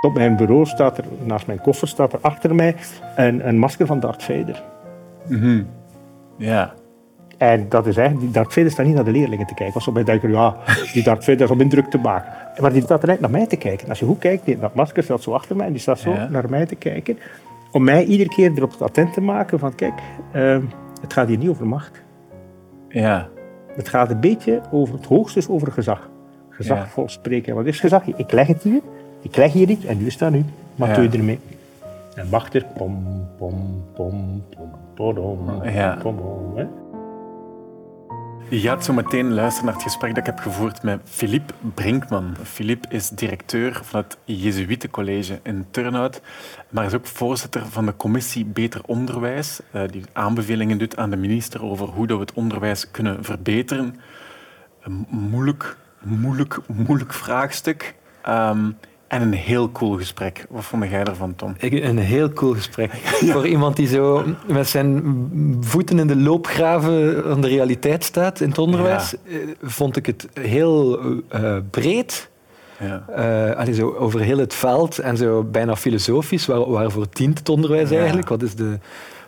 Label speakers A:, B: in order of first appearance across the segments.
A: Op mijn bureau staat er, naast mijn koffer staat er achter mij een, een masker van Darth Vader.
B: Ja.
A: En dat is eigenlijk, die Darth Vader staat niet naar de leerlingen te kijken. Want sommigen denken, ja, die Darth Vader is om indruk te maken. Maar die staat er eigenlijk naar mij te kijken. Als je goed kijkt, die, dat masker staat zo achter mij en die staat zo
B: Ja.
A: naar mij te kijken. Om mij iedere keer erop attent te maken van, kijk, ehm, het gaat hier niet over macht.
B: Ja.
A: Het gaat een beetje over, het hoogste is over gezag. Gezagvol spreken. Wat is gezag? Ik leg het hier, ik leg hier iets en nu staat nu. Wat
B: Ja.
A: doe je ermee? En wacht er. Pom, pom, pom, pom, podom,
B: Ja.
A: pom, pom, hè.
B: Je gaat zo meteen luisteren naar het gesprek dat ik heb gevoerd met Philippe Brinkman. Philippe is directeur van het Jezuïetencollege in Turnhout, maar is ook voorzitter van de commissie Beter Onderwijs, eh, die aanbevelingen doet aan de minister over hoe dat we het onderwijs kunnen verbeteren. Een moeilijk, moeilijk, moeilijk vraagstuk. Ehm, en een heel cool gesprek. Wat vond jij ervan, Tom?
C: Ik- Een heel cool gesprek. Voor iemand die zo met zijn voeten in de loopgraven van de realiteit staat in het onderwijs, eh, vond ik het heel eh, breed.
B: Ja.
C: Eh, allee, zo over heel het veld en zo bijna filosofisch. Waar, waarvoor dient het onderwijs eigenlijk? Wat is de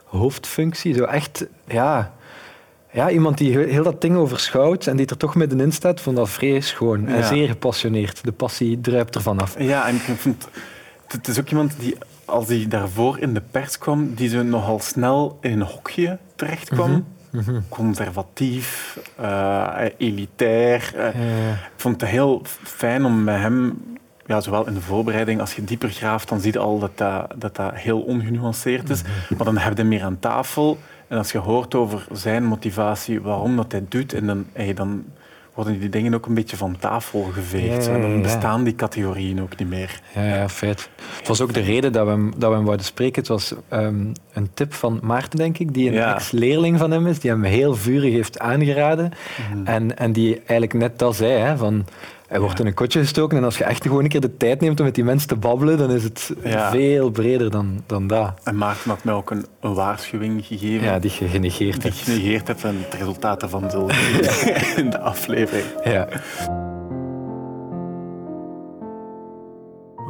C: hoofdfunctie? Zo echt, ja, ja, iemand die heel, heel dat ding overschouwt en die er toch middenin staat, vond dat vrij schoon en
B: Ja.
C: zeer gepassioneerd. De passie druipt er vanaf.
B: Ja, en ik vind... Het is ook iemand die, als hij daarvoor in de pers kwam, die zo nogal snel in een hokje terecht kwam. Conservatief, eh, elitair. eh. Ik vond het heel fijn om met hem, ja, zowel in de voorbereiding, als je dieper graaft, dan zie je al dat dat, dat, dat heel ongenuanceerd is. Maar dan heb je meer aan tafel. En als je hoort over zijn motivatie, waarom dat hij doet, en dan, hey, dan worden die dingen ook een beetje van tafel geveegd.
C: Ja,
B: En
C: ja,
B: dan bestaan die categorieën ook niet meer.
C: Ja, ja, feit. Het was ook de reden dat we hem, dat we hem wouden spreken. Het was ehm, een tip van Maarten, denk ik, die een ex-leerling van hem is, die hem heel vurig heeft aangeraden.
B: Mhm.
C: En, en die eigenlijk net dat zei, hè, van... Hij wordt in een kotje gestoken en als je echt gewoon een keer de tijd neemt om met die mensen te babbelen, dan is het
B: Ja.
C: veel breder dan, dan dat.
B: En Maarten had mij ook een, een waarschuwing gegeven.
C: Ja, die je genegeerd
B: die ik
C: hebt.
B: genegeerd heb en het resultaat zullen in de aflevering.
C: Ja.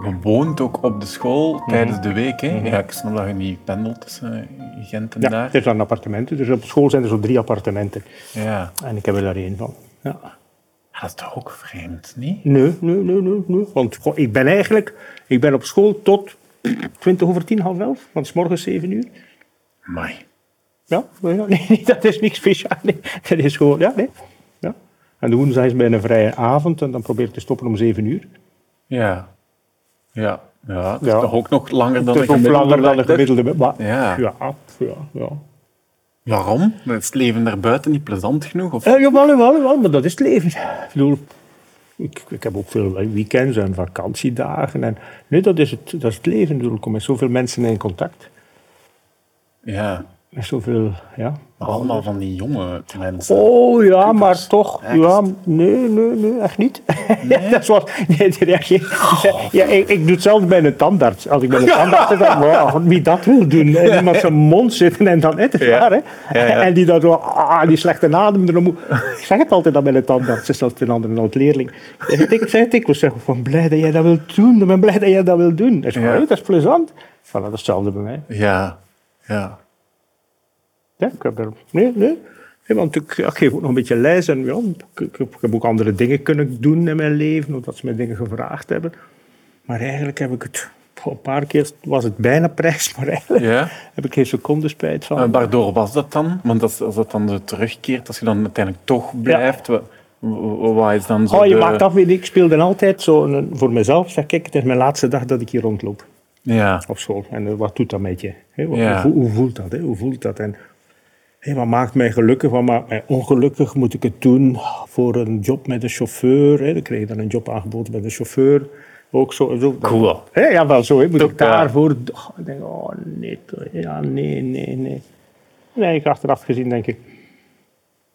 B: Je woont ook op de school tijdens de week. Hè? Ja, ik snap dat je niet pendelt tussen Gent en
A: Ja,
B: daar.
A: het is dan appartementen. Dus op school zijn er zo drie appartementen.
B: Ja.
A: En ik heb er daar één van. Ja.
B: Dat is toch ook vreemd, niet?
A: Nee, nee, nee, nee, nee. Want goh, ik ben eigenlijk ik ben op school tot 20 over 10, half elf. Want 's morgens 7 uur.
B: Mai.
A: Ja, ja, nee, nee, dat is niks speciaals. Nee, dat is gewoon, ja, nee. Ja. En de woensdag is bij een vrije avond en dan probeer ik te stoppen om 7 uur.
B: Ja. Ja. Ja, dat is
A: Ja.
B: toch ook nog langer dan
A: nog
B: gemiddelde
A: langer dan de gemiddelde. Maar,
B: Ja.
A: ja, ja, ja.
B: Waarom? Is het leven daarbuiten niet plezant genoeg? Of?
A: Eh, jawel, jawel, jawel, maar dat is het leven. Ik bedoel, ik, ik heb ook veel weekends en vakantiedagen. En, nee, dat is het, dat is het leven. Ik kom met zoveel mensen in contact.
B: Ja.
A: Met zoveel, ja.
B: Maar allemaal van die jonge mensen.
A: Oh ja, maar toch.
B: Echt?
A: Ja, nee, nee, nee, echt niet. dat is wat, nee, die reageert. Ja, ik, ik doe het zelfs bij een tandarts. Als ik bij een tandarts zit, dan, wow, wie dat wil doen. En iemand zijn mond zitten en dan, het is
B: Ja.
A: waar, hè.
B: Ja, ja.
A: En die dan zo, ah, die slechte adem. Dan moet, ik zeg het altijd dan bij een tandarts, is dat een andere. Ik zeg het, ik zeg het, ik was zeggen, van blij dat jij dat wilt doen. Ik ben blij dat jij dat wilt doen. Dat is,
B: Ja.
A: dat is plezant. Voilà, dat is hetzelfde bij mij.
B: Ja. Ja.
A: Ja, ik heb er... Nee, nee. Nee, want ik, ja, ik geef ook nog een beetje les en ja, ik, ik, heb- ook andere dingen kunnen doen in mijn leven, omdat ze mij dingen gevraagd hebben. Maar eigenlijk heb ik het... goh, Een paar keer was het bijna prijs, maar eigenlijk
B: Ja.
A: heb ik geen seconde spijt van.
B: En waardoor was dat dan? Want als, als dat dan terugkeert, als je dan uiteindelijk toch blijft, wa- wat is dan zo
A: oh, je
B: de-
A: maakt af, ik, speelde altijd zo een- voor mezelf. Zeg, kijk, het is mijn laatste dag dat ik hier rondloop
B: Ja.
A: op school. En eh, wat doet dat met je? Wat-
B: Ja.
A: hoe, hoe voelt dat? Hoe voelt dat? En hé, wat maakt mij gelukkig? Wat maakt mij ongelukkig? Moet ik het doen voor een job met een chauffeur? Hè? Dan kreeg je dan een job aangeboden met een chauffeur. Ook zo. zo.
B: Cool.
A: Hè, ja, wel zo. Hè? Moet ik daarvoor... Oh, ik denk, oh nee, ja, nee, nee, nee. Nee, ik achteraf gezien denk ik...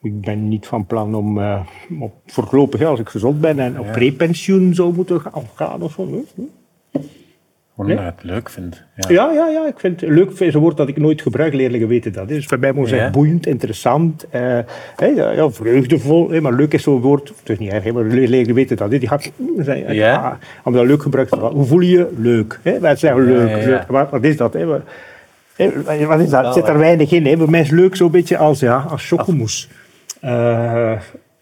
A: Ik ben niet van plan om eh, op voorlopig, hè, als ik gezond ben en op prepensioen zou moeten gaan, gaan of zo. hè. Nee?
B: omdat je het leuk vindt. Ja.
A: Ja, ja, ja. Ik vind het leuk is een woord dat ik nooit gebruik. Leerlingen weten dat. hè. Dus bij mij moet zeggen boeiend, interessant, eh, hè, ja, ja, vreugdevol. hè, maar leuk is zo'n woord. Het is niet erg, hè, maar leerlingen weten dat. hè. Die gaat zeggen,
B: Ja?
A: ah, omdat leuk gebruikt. Hoe voel je je? Leuk. Hè? Wij zeggen leuk. Wat, wat is dat? Hè? Hè, wat is dat? Er zit er weinig in. Hè? Bij mij is leuk zo'n beetje als, ja, als chocomousse. Eh,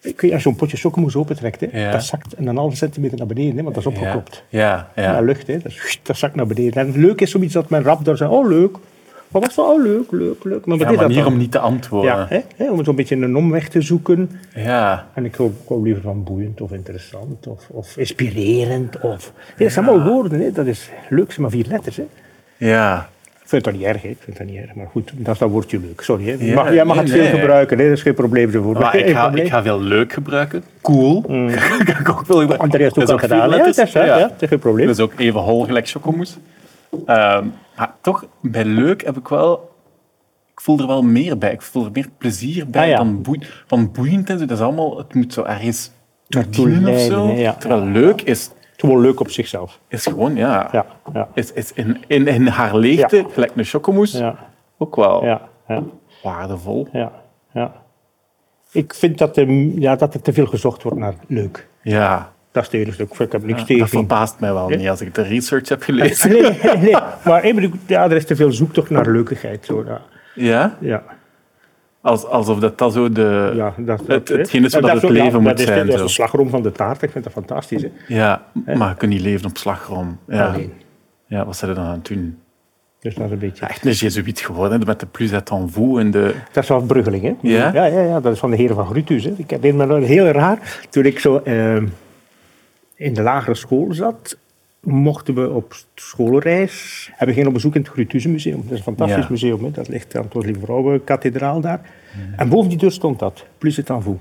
A: ik weet, als je een potje chocomousse opentrekt, hè,
B: Ja.
A: dat zakt een halve centimeter naar beneden, hè, want dat is opgeklopt.
B: Ja, ja.
A: Ja, lucht, hè. Dat, zakt naar beneden. En leuk is zoiets dat men rap door zegt, oh leuk. Wat was dat? Oh leuk, leuk, leuk. Maar wat
B: Ja,
A: is dat
B: manier
A: dan?
B: om niet te antwoorden.
A: Ja, hè, hè, om zo'n beetje een omweg te zoeken.
B: Ja.
A: En ik hou, ik hou liever van boeiend of interessant of, of inspirerend. Of, hè, dat zijn allemaal woorden, hè. dat is leuk, maar vier letters. Hè.
B: Ja.
A: Vind dat niet erg, ik vind dat niet erg. Maar goed, dat is dat woordje leuk. Sorry, hè.
B: Ja,
A: mag, jij mag het
B: nee,
A: veel
B: nee.
A: gebruiken, hè. dat is geen probleem zo voor.
B: Maar ik, ga, ik ga veel leuk gebruiken. Cool. kan ik ook veel gebruiken.
A: André heeft het ook al gedaan. Ja,
B: letters.
A: dat is, ja, dat is geen probleem.
B: Dat is ook even hol gelijk chocomousse. Ehm, maar toch, bij leuk heb ik wel... Ik voel er wel meer bij. Ik voel er meer plezier bij
A: Ah, ja.
B: dan boeiend. Want boeiend en zo, dat is allemaal... Het moet zo ergens
A: Naartoe
B: dienen of zo.
A: ja.
B: Terwijl leuk
A: Het is gewoon leuk op zichzelf.
B: is gewoon, ja...
A: Ja, ja,
B: Is, is in, in, in haar leegte,
A: Ja.
B: gelijk een chocomousse,
A: ja,
B: ook wel
A: ja, ja.
B: waardevol.
A: Ja, ja. Ik vind dat er, ja, dat er te veel gezocht wordt naar leuk.
B: Ja,
A: Dat is het enige stuk. Ik heb niks
B: dat
A: tegen.
B: verbaast mij wel niet als ik de research heb gelezen.
A: Nee, nee, nee. Maar ik bedoel, ja, er is te veel zoektocht naar leukigheid. Zo, ja.
B: Ja? Als, alsof dat, dat zo de...
A: ja, dat,
B: Het-
A: dat,
B: hetgeen is
A: hè.
B: wat
A: En
B: het leven moet
A: dat is,
B: zijn,
A: Dat is de slagroom van de taart. Ik vind dat fantastisch. Hè.
B: Ja, maar je kunt niet leven op slagroom. Ja. Ja, wat zijn er dan aan het doen?
A: Dus dat is een beetje...
B: Echt een jezuïet geworden, met de plus et en vous en de...
A: Dat is van Bruggeling, hè?
B: Ja?
A: Ja, ja, ja, dat is van de heren van Grutus. Hè. Ik herinner me heel raar. Toen ik zo eh, in de lagere school zat, mochten we op schoolreis... Hebben we ging op bezoek in het Grutuze Museum. Dat is een fantastisch
B: Ja.
A: museum. Hè. Dat ligt aan het Lieve Vrouwenkathedraal daar. En boven die deur stond dat, plus het en vous.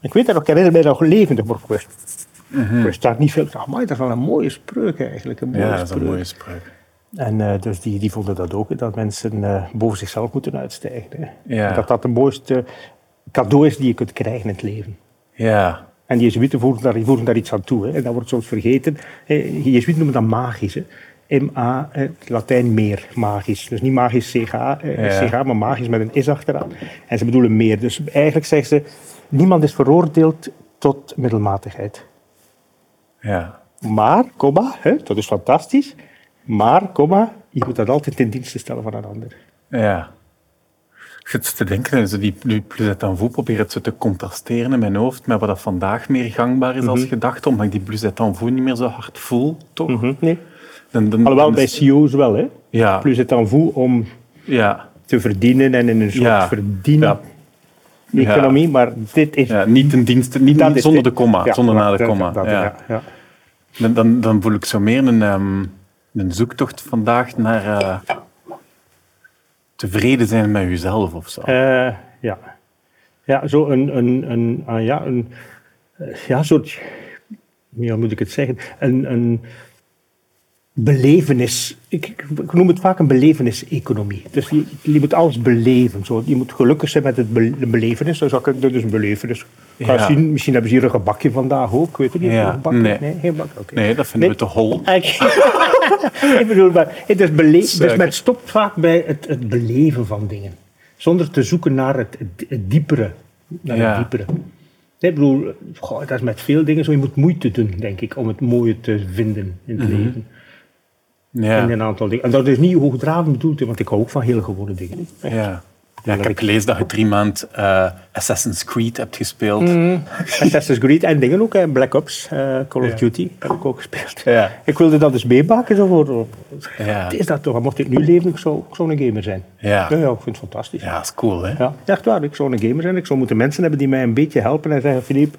A: Ik weet dat nog, ik herinner mij nog levendig, maar ik wist, ik wist daar niet veel. Amai, dat is wel een mooie spreuk eigenlijk. Een mooie
B: Ja, dat is een
A: spreuk.
B: mooie spreuk.
A: En eh, dus die, die vonden dat ook, dat mensen eh, boven zichzelf moeten uitstijgen. Hè.
B: Ja.
A: En Dat dat de mooiste cadeau is die je kunt krijgen in het leven.
B: Ja,
A: En die Jezuïeten voeren daar, daar iets aan toe. Hè. En dat wordt soms vergeten. Jezuïeten noemen dat magisch. Hè. M-A, eh, Latijn meer, magisch. Dus niet magisch CH, eh,
B: Ja.
A: CH, maar magisch met een is achteraan. En ze bedoelen meer. Dus eigenlijk zeggen ze, niemand is veroordeeld tot middelmatigheid.
B: ja.
A: Maar, komma, hè, dat is fantastisch. Maar, komma, je moet dat altijd ten dienste stellen van een ander.
B: Ja. Ik zit te denken, en zo die plus en vous probeer het zo te contrasteren in mijn hoofd met wat dat vandaag meer gangbaar is als gedachte, omdat ik die plus en vous niet meer zo hard voel, toch?
A: Mhm, Nee.
B: Dan, dan,
A: Alhoewel bij CEO's wel, hè.
B: Ja,
A: Plus het vous om
B: ja,
A: te verdienen en in een soort
B: Ja.
A: verdienen
B: Ja.
A: economie. Maar dit is...
B: niet ten dienste, niet, zonder de komma, zonder na de komma.
A: dat-
B: ja.
A: ja, ja.
B: Dan, dan, dan voel ik zo meer een, ehm, een zoektocht vandaag naar eh, tevreden zijn met jezelf of zo.
A: Eh, ja. Ja, zo een, een, een, ah, ja, een eh, ja, soort, ja, moet ik het zeggen, een, een belevenis. Ik, ik, ik noem het vaak een belevenis-economie. Dus je, je moet alles beleven. Zo. Je moet gelukkig zijn met het be, de belevenis. Dus dat is een belevenis. Ga
B: Ja.
A: zien, misschien hebben ze hier een gebakje vandaag ook. Ik weet het niet.
B: Ja,
A: een gebakje?
B: nee.
A: geen.
B: Nee, dat vinden
A: Nee.
B: we te hol.
A: ik bedoel, maar het is bele- dus men stopt vaak bij het, het beleven van dingen. Zonder te zoeken naar het, het, het diepere. Naar
B: Ja.
A: het diepere. Ik bedoel, goh, dat is met veel dingen zo. Je moet moeite doen, denk ik, om het mooie te vinden in het leven. In
B: Ja,
A: een aantal dingen. En dat is niet hoogdravend bedoeld, want ik hou ook van heel gewone dingen. Echt.
B: ja. ja ik heb gelezen dat je drie maand eh, Assassin's Creed hebt gespeeld.
A: Mm. Assassin's Creed en dingen ook, hè. Black Ops, eh, Call of
B: Ja.
A: Duty, heb ik ook gespeeld.
B: Ja.
A: Ik wilde dat dus meebaken. Zo voor,
B: Ja.
A: Is dat toch, mocht ik nu leven, ik zou, ik zou een gamer zijn.
B: Ja.
A: Ja, ja, ik vind het fantastisch.
B: ja, dat is cool, hè?
A: Ja, echt waar. Ik zou een gamer zijn. Ik zou moeten mensen hebben die mij een beetje helpen en zeggen, Filip,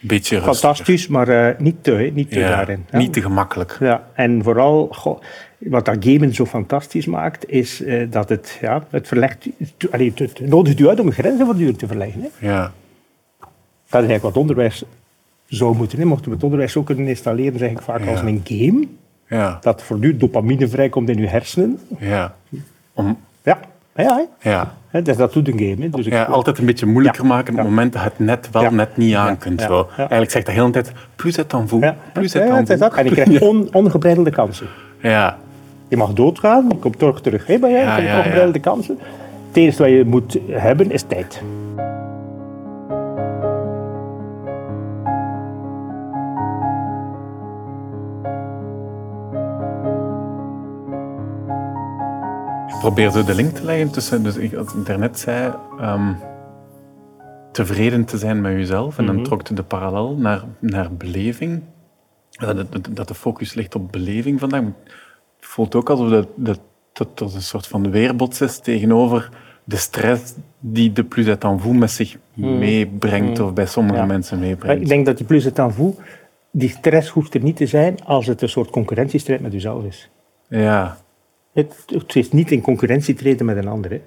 B: Beetje rustig.
A: fantastisch, maar eh, niet te, niet te
B: Ja,
A: daarin.
B: Niet te gemakkelijk.
A: Ja, en vooral, goh, wat dat gamen zo fantastisch maakt, is eh, dat het, ja, het verlegt, het, allee, het, het nodigt u uit om grenzen voortdurend te verleggen. Hè.
B: Ja.
A: Dat is eigenlijk wat onderwijs zou moeten. Hè. Mochten we het onderwijs zo kunnen installeren, zeg ik vaak
B: Ja.
A: als een game,
B: Ja.
A: dat voortdurend dopamine vrijkomt in uw hersenen.
B: Ja. Om,
A: Ja, ja, hè.
B: ja.
A: Hè, dus dat doet een game. Hè. Dus ik,
B: ja, altijd een beetje moeilijker
A: Ja.
B: maken op het
A: Ja.
B: moment dat je het net wel
A: Ja.
B: net niet aan
A: Ja.
B: kunt.
A: Ja.
B: Zo.
A: Ja.
B: Eigenlijk zegt de hele tijd, plus het dan
A: ja,
B: plus
A: ja,
B: het
A: ja,
B: dan.
A: En je krijgt on, ongebreidelde kansen.
B: Ja.
A: Je mag doodgaan, je komt toch terug. Hé, bij jij?
B: Ja, ja,
A: ongebreidelde kansen? Het enige wat je moet hebben is tijd.
B: Probeer zo de link te leggen tussen, dus ik, daarnet zei, ehm, tevreden te zijn met jezelf. En dan trok je de parallel naar, naar beleving. Dat, dat, dat de focus ligt op beleving vandaag. Het voelt ook alsof dat, dat, dat, dat een soort van weerbots is tegenover de stress die de plus et en vous met zich meebrengt, of bij sommige
A: Ja.
B: mensen
A: Maar
B: meebrengt.
A: ik denk dat die plus voet, die stress hoeft er niet te zijn als het een soort concurrentiestrijd met jezelf is.
B: Ja,
A: Het, het is niet in concurrentie treden met een ander. Hè.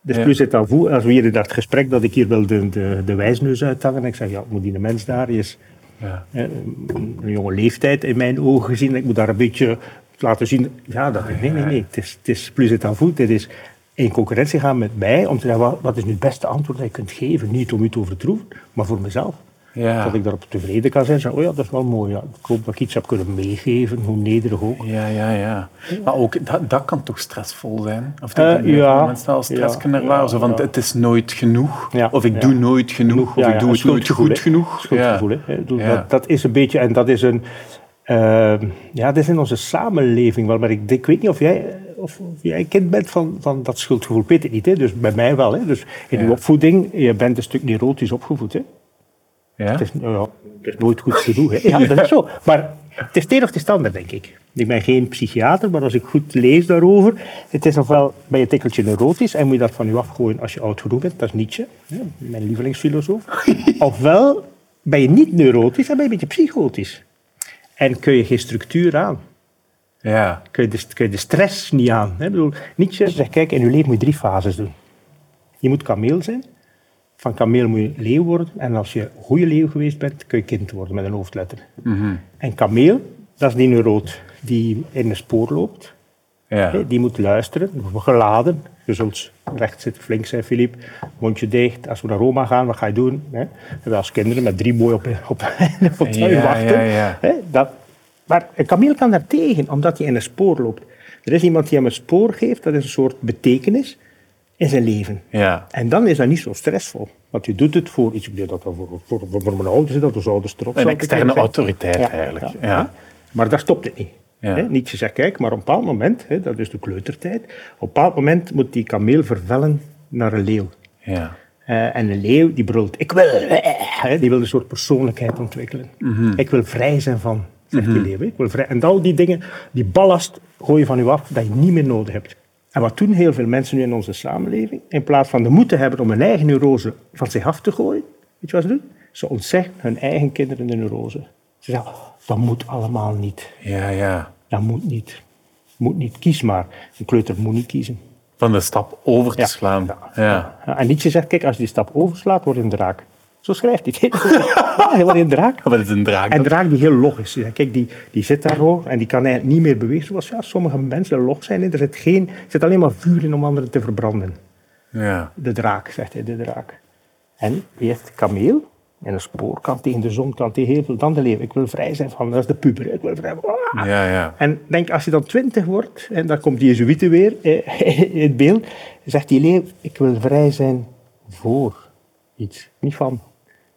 A: Dus
B: Ja.
A: plus het aan voet, als we hier in dat gesprek dat ik hier wil de, de, de wijsneus uithangen, en ik zeg, ja, moet die mens daar, die is
B: ja.
A: een jonge leeftijd in mijn ogen gezien, ik moet daar een beetje laten zien, ja, dat, nee, nee, nee, het is, het is plus het aan voet, dit is in concurrentie gaan met mij, om te zeggen, wat, wat is nu het beste antwoord dat je kunt geven, niet om u te overtroeven, maar voor mezelf.
B: Ja.
A: Dat ik daarop tevreden kan zijn. Zeg, oh ja, dat is wel mooi. Ja. Ik hoop dat ik iets heb kunnen meegeven, hoe nederig ook.
B: Ja, ja, ja. Maar ook dat, dat kan toch stressvol zijn? Of
A: Eh,
B: dat
A: ja.
B: mensen wel stress
A: Ja,
B: kunnen ervaren?
A: ja,
B: Zo van, het is nooit genoeg. Of ik doe nooit genoeg. Of ik doe het nooit goed genoeg.
A: Schuldgevoel,
B: Ja.
A: hè. Dat, dat is een beetje, en dat is een, ehm, ja, dat is in onze samenleving wel, maar ik, ik weet niet of jij, of, of jij kind bent van, van dat schuldgevoel, ik weet het niet, hè. dus bij mij wel. Hè. Dus in
B: Ja.
A: uw opvoeding, je bent een stuk neurotisch opgevoed. Hè.
B: Ja?
A: Het, is, nou ja, het is nooit goed genoeg. Hè. Ja, dat is zo. Maar het is het een of het ander, denk ik. Ik ben geen psychiater, maar als ik goed lees daarover, het is ofwel ben je een tikkeltje neurotisch en moet je dat van je afgooien als je oud genoeg bent. Dat is Nietzsche, mijn lievelingsfilosoof. Ofwel ben je niet neurotisch en ben je een beetje psychotisch. En kun je geen structuur aan.
B: Ja.
A: Kun je de, kun je de stress niet aan. Hè. Ik bedoel, Nietzsche zegt, kijk, in je leven moet je drie fases doen. Je moet kameel zijn. Van kameel moet je leeuw worden. En als je een goede leeuw geweest bent, kun je kind worden met een hoofdletter.
B: Mhm.
A: En kameel, dat is die neuroot die in een spoor loopt.
B: Ja.
A: Die moet luisteren, geladen. Je zult recht zitten, flink zijn, Filip. Mondje dicht. Als we naar Roma gaan, wat ga je doen? Hè? We als kinderen met drie mooi op, op, op tuin
B: Ja,
A: wachten.
B: ja?
A: Dat, maar een kameel kan daar tegen, omdat hij in een spoor loopt. Er is iemand die hem een spoor geeft, dat is een soort betekenis in zijn leven.
B: Ja.
A: En dan is dat niet zo stressvol. Want je doet het voor iets, ik dat voor, voor, voor, voor mijn ouders, dat onze ouders trots
B: Een externe autoriteit
A: Ja,
B: eigenlijk.
A: ja,
B: Ja.
A: Maar daar stopt het niet.
B: Ja.
A: Hè, Nietzsche zegt, kijk, maar op een bepaald moment, dat is de kleutertijd, op een bepaald moment moet die kameel vervellen naar een leeuw.
B: Ja.
A: Eh, en een leeuw die brult, ik wil, hè, die wil een soort persoonlijkheid ontwikkelen. Ik wil vrij zijn van, zegt die leeuw. hè. Ik wil vrij. En al die dingen, die ballast gooi je van je af dat je niet meer nodig hebt. En wat doen heel veel mensen nu in onze samenleving? In plaats van de moed te hebben om hun eigen neurose van zich af te gooien, weet je wat ze doen? Ze ontzeggen hun eigen kinderen de neurose. Ze zeggen, "Oh, dat moet allemaal niet.
B: Ja, ja.
A: Dat moet niet. Moet niet, kies maar. Een kleuter moet niet kiezen.
B: Van de stap over te
A: Ja.
B: slaan. Ja.
A: Ja, En Nietzsche zegt, kijk, als je die stap overslaat, word je een draak. Zo schrijft hij. Ja, wordt een draak.
B: Wat is een draak?
A: En draak die heel log is. Kijk, die, die zit daar hoor en die kan eigenlijk niet meer bewegen zoals ja, sommige mensen log zijn. Er zit, geen, er zit alleen maar vuur in om anderen te verbranden.
B: Ja.
A: De draak, zegt hij, de draak. En eerst kameel. En een spoor kan tegen de zon, kan tegen heel veel. Dan de leeuw. Ik wil vrij zijn van, dat is de puber. Ik wil vrij ah.
B: Ja, ja.
A: En denk, als je dan twintig wordt, en dan komt die jezuïte weer eh, in het beeld, zegt die leeuw, ik wil vrij zijn voor iets, niet van.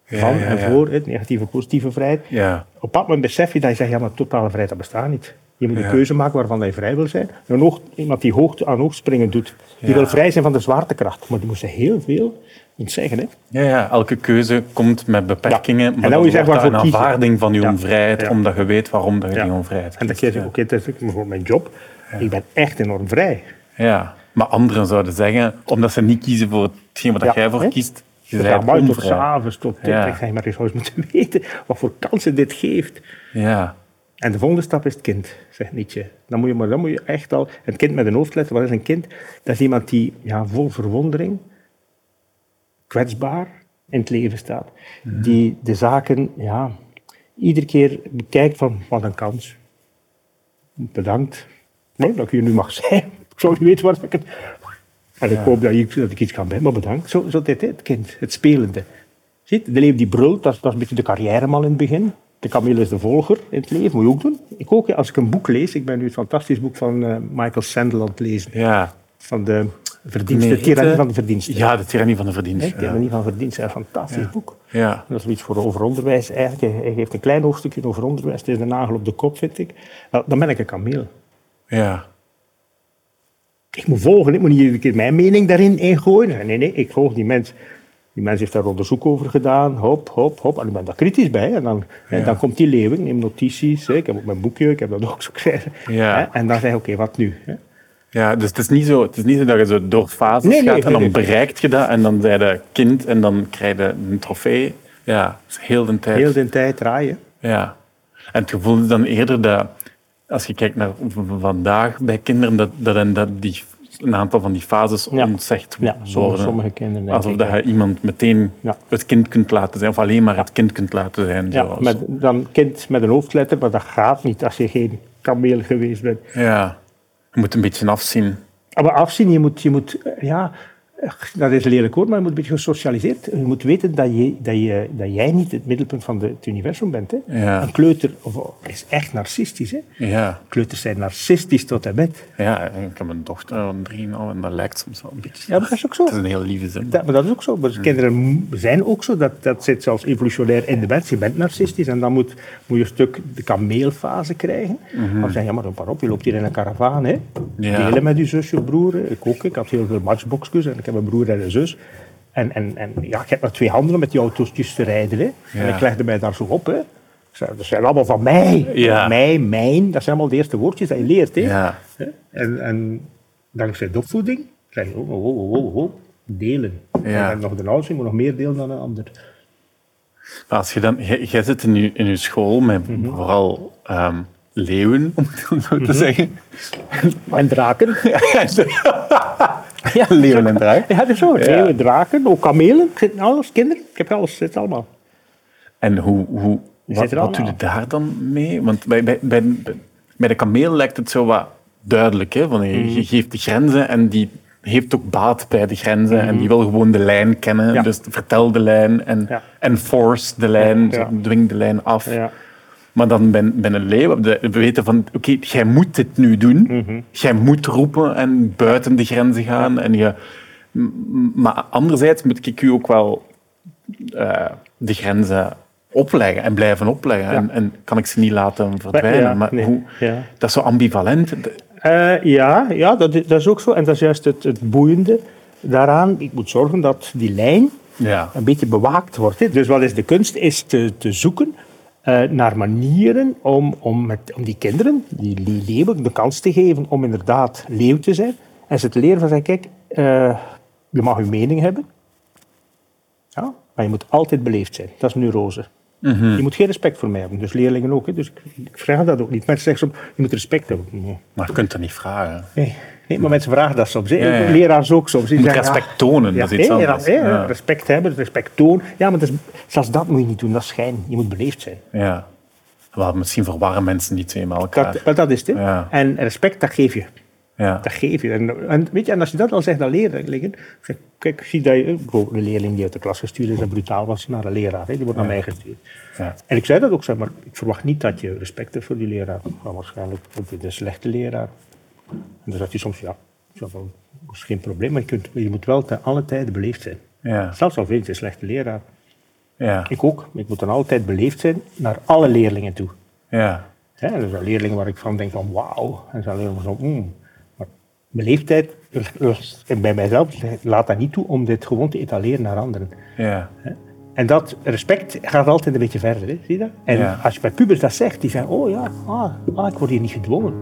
B: Ja,
A: Van
B: ja,
A: en voor, hè, negatieve, positieve vrijheid.
B: Ja.
A: Op dat moment besef je dat je zegt, ja, maar totale vrijheid, dat bestaat niet. Je moet een keuze maken waarvan je vrij wil zijn. Een hoog, iemand die hoogte aan hoogspringen doet, die wil vrij zijn van de zwaartekracht. Maar die moest heel veel ontzeggen. Hè?
B: Ja, ja, elke keuze komt met beperkingen. Maar
A: En dan je zeggen, waarvoor
B: een aanvaarding van je onvrijheid, omdat je weet waarom dat je die onvrijheid
A: En dat je zegt, oké, dat is bijvoorbeeld mijn job. Ik ben echt enorm vrij.
B: Ja, maar anderen zouden zeggen, omdat ze niet kiezen voor hetgeen wat
A: Ja,
B: jij voor
A: hè?
B: kiest, je
A: ja, maar tot s'avonds, tot.
B: Ja.
A: Ik zeg, maar je zou eens moeten weten wat voor kansen dit geeft.
B: Ja,
A: En de volgende stap is het kind, zegt Nietzsche. Dan moet je, maar dan moet je echt al... Een kind met een hoofdletter, wat is een kind? Dat is iemand die ja, vol verwondering, kwetsbaar in het leven staat. Die de zaken ja, iedere keer bekijkt van, wat een kans. Bedankt. Nee, dat ik hier nu mag zijn. Ik zou niet weten waar ik het... En ik hoop dat ik, dat ik iets kan bij, maar bedankt. Zo, zo dit, het kind, het spelende. Ziet, de leeuw die brult, dat is, dat is een beetje de carrièreman in het begin. De kameel is de volger in het leven, moet je ook doen. Ik ook, als ik een boek lees, ik ben nu het fantastisch boek van eh, Michael Sandel aan het lezen,
B: Ja.
A: van de verdienste,
B: Nee,
A: de tirannie van de verdiensten.
B: Ja, de tirannie van de
A: Nee,
B: verdienst.
A: tirannie van verdiensten, een fantastisch boek.
B: Ja.
A: Dat is iets voor over onderwijs. Eigenlijk, hij geeft een klein hoofdstukje over onderwijs. Het is de nagel op de kop, vind ik. Dan ben ik een kameel.
B: Ja.
A: Ik moet volgen, ik moet niet iedere keer mijn mening daarin ingooien. Nee, nee, ik volg die mens. Die mens heeft daar onderzoek over gedaan. Hop, hop, hop. En ik ben daar kritisch bij. En dan, en dan komt die leeuw, ik neem notities. hè. Ik heb ook mijn boekje, ik heb dat ook zo geschreven.
B: Ja.
A: En dan zeg ik, oké, wat nu? hè?
B: Ja, dus het is, niet zo, het is niet zo dat je zo door fases
A: Nee, nee,
B: gaat en dan
A: nee,
B: bereikt je dat en dan ben je kind en dan krijg je een trofee. Ja, is heel de tijd.
A: Heel de tijd draaien.
B: Ja. En het gevoel is dan eerder dat, als je kijkt naar vandaag bij kinderen, dat, dat, dat die, een aantal van die fases
A: Ja.
B: ontzegd
A: Ja, sommige, sommige kinderen
B: Alsof
A: ik,
B: dat je iemand meteen
A: Ja.
B: het kind kunt laten zijn, of alleen maar het kind kunt laten zijn.
A: Ja, met, dan kind met een hoofdletter, maar dat gaat niet als je geen kameel geweest bent.
B: ja. Je moet een beetje afzien.
A: Maar afzien, je moet, je moet ja, dat is een lelijk woord, maar je moet een beetje gesocialiseerd. Je moet weten dat, je, dat, je, dat jij niet het middelpunt van de, het universum bent. Hè.
B: Ja.
A: Een kleuter of, is echt narcistisch. Hè.
B: Ja.
A: Kleuters zijn narcistisch tot en met.
B: ja, ik heb een dochter van drie nou, en dat lijkt soms wel een beetje.
A: Ja, maar dat is ook zo.
B: Het is een heel lieve zin.
A: Dat, maar dat is ook zo. Maar kinderen zijn ook zo. Dat, dat zit zelfs evolutionair in de mens. Je bent narcistisch en dan moet, moet je een stuk de kameelfase krijgen. Dan zeg je, ja, maar pas op, je loopt hier in een karavaan. Hè.
B: Ja.
A: Delen met je zus, je broer. Ik ook. Ik had heel veel matchboxjes en ik een broer en een zus. En, en, en ja, ik heb maar twee handen om met die autootjes te rijden. Hè. En ik legde mij daar zo op. Hè. Ik Dat zijn allemaal van mij.
B: Ja.
A: Mij, mijn. Dat zijn allemaal de eerste woordjes dat je leert. Hè.
B: Ja.
A: En, en dankzij de opvoeding krijg je ook oh, oh, oh, oh, delen.
B: Ja.
A: En nog de oudste moet nog meer delen dan een ander.
B: Maar als je dan, jij, zit in je, in je school met
A: Mhm.
B: vooral ehm, leeuwen, om het zo te zeggen.
A: En draken.
B: Ja, leeuwen en draak.
A: Ja, dat is zo. Leeuwen, draken, ook kamelen. Alles, kinderen. Ik heb alles, zit allemaal.
B: En hoe, hoe, wat, wat doe je daar dan mee? Want bij, bij, bij, bij de kameel lijkt het zo wat duidelijk. Hè? Van, je,
A: Mhm.
B: je geeft de grenzen en die heeft ook baat bij de grenzen. En die wil gewoon de lijn kennen.
A: Mhm. Ja.
B: Dus vertel de lijn en
A: Ja.
B: enforce de lijn.
A: Ja.
B: Dwing de lijn af. Maar dan ben, ben een leeuw, de- we weten van, oké, jij moet dit nu doen.
A: Mhm.
B: Jij moet roepen en buiten de grenzen gaan. En je, maar anderzijds moet ik u ook wel eh, de grenzen opleggen en blijven opleggen.
A: Ja.
B: En, en kan ik ze niet laten verdwijnen.
A: Ja,
B: maar
A: nee,
B: hoe,
A: ja.
B: dat is zo ambivalent.
A: Eh, ja, ja dat, is, dat is ook zo. En dat is juist het, het boeiende daaraan. Ik moet zorgen dat die lijn
B: Ja.
A: een beetje bewaakt wordt. Hè. Dus wat is de kunst? Is te, te zoeken eh, naar manieren om, om, met, om die kinderen, die, die leeuwen, de kans te geven om inderdaad leeuw te zijn. En ze te leren van, zeggen, kijk, eh, je mag je mening hebben. Ja, maar je moet altijd beleefd zijn. Dat is neurose. Je moet geen respect voor mij hebben. Dus leerlingen ook. Hè. Dus ik, ik vraag dat ook niet. Mensen zeggen soms, je moet respect hebben. Nee.
B: Maar je kunt dat niet vragen.
A: Nee, nee, maar mensen vragen dat soms. hè. Leraars ook soms. Die
B: Je moet
A: zeggen,
B: respect tonen, dat is iets
A: ja,
B: anders.
A: Respect hebben, respect tonen. Ja, maar is, zelfs dat moet je niet doen, dat is schijn. Je moet beleefd zijn.
B: Ja. Wel, misschien verwarren mensen die twee met elkaar.
A: Dat, dat is het.
B: Ja.
A: En respect, dat geef je.
B: ja.
A: Dat geef je. En, en, weet je, en als je dat al zegt aan leerlingen, kijk, zie dat je, een leerling die uit de klas gestuurd is en brutaal was naar een leraar, hè, die wordt naar mij gestuurd.
B: Ja.
A: En ik zei dat ook, zeg maar, ik verwacht niet dat je respect hebt voor die leraar. Maar waarschijnlijk ook dit een slechte leraar. En dan zegt hij soms, ja, dat is geen probleem, maar je, kunt, je moet wel te alle tijden beleefd zijn.
B: Ja.
A: Zelfs al vind je een slechte leraar.
B: Ja.
A: Ik ook, ik moet dan altijd beleefd zijn naar alle leerlingen toe.
B: Ja.
A: Hè, er zijn leerlingen waar ik van denk van wauw. En er zijn leerlingen van mm. Maar beleefdheid, bij mijzelf, laat dat niet toe om dit gewoon te etaleren naar anderen.
B: Ja.
A: En dat respect gaat altijd een beetje verder, hè? zie je dat? En
B: Ja.
A: als je bij pubers dat zegt, die zeggen, oh ja, ah, ah, ik word hier niet gedwongen.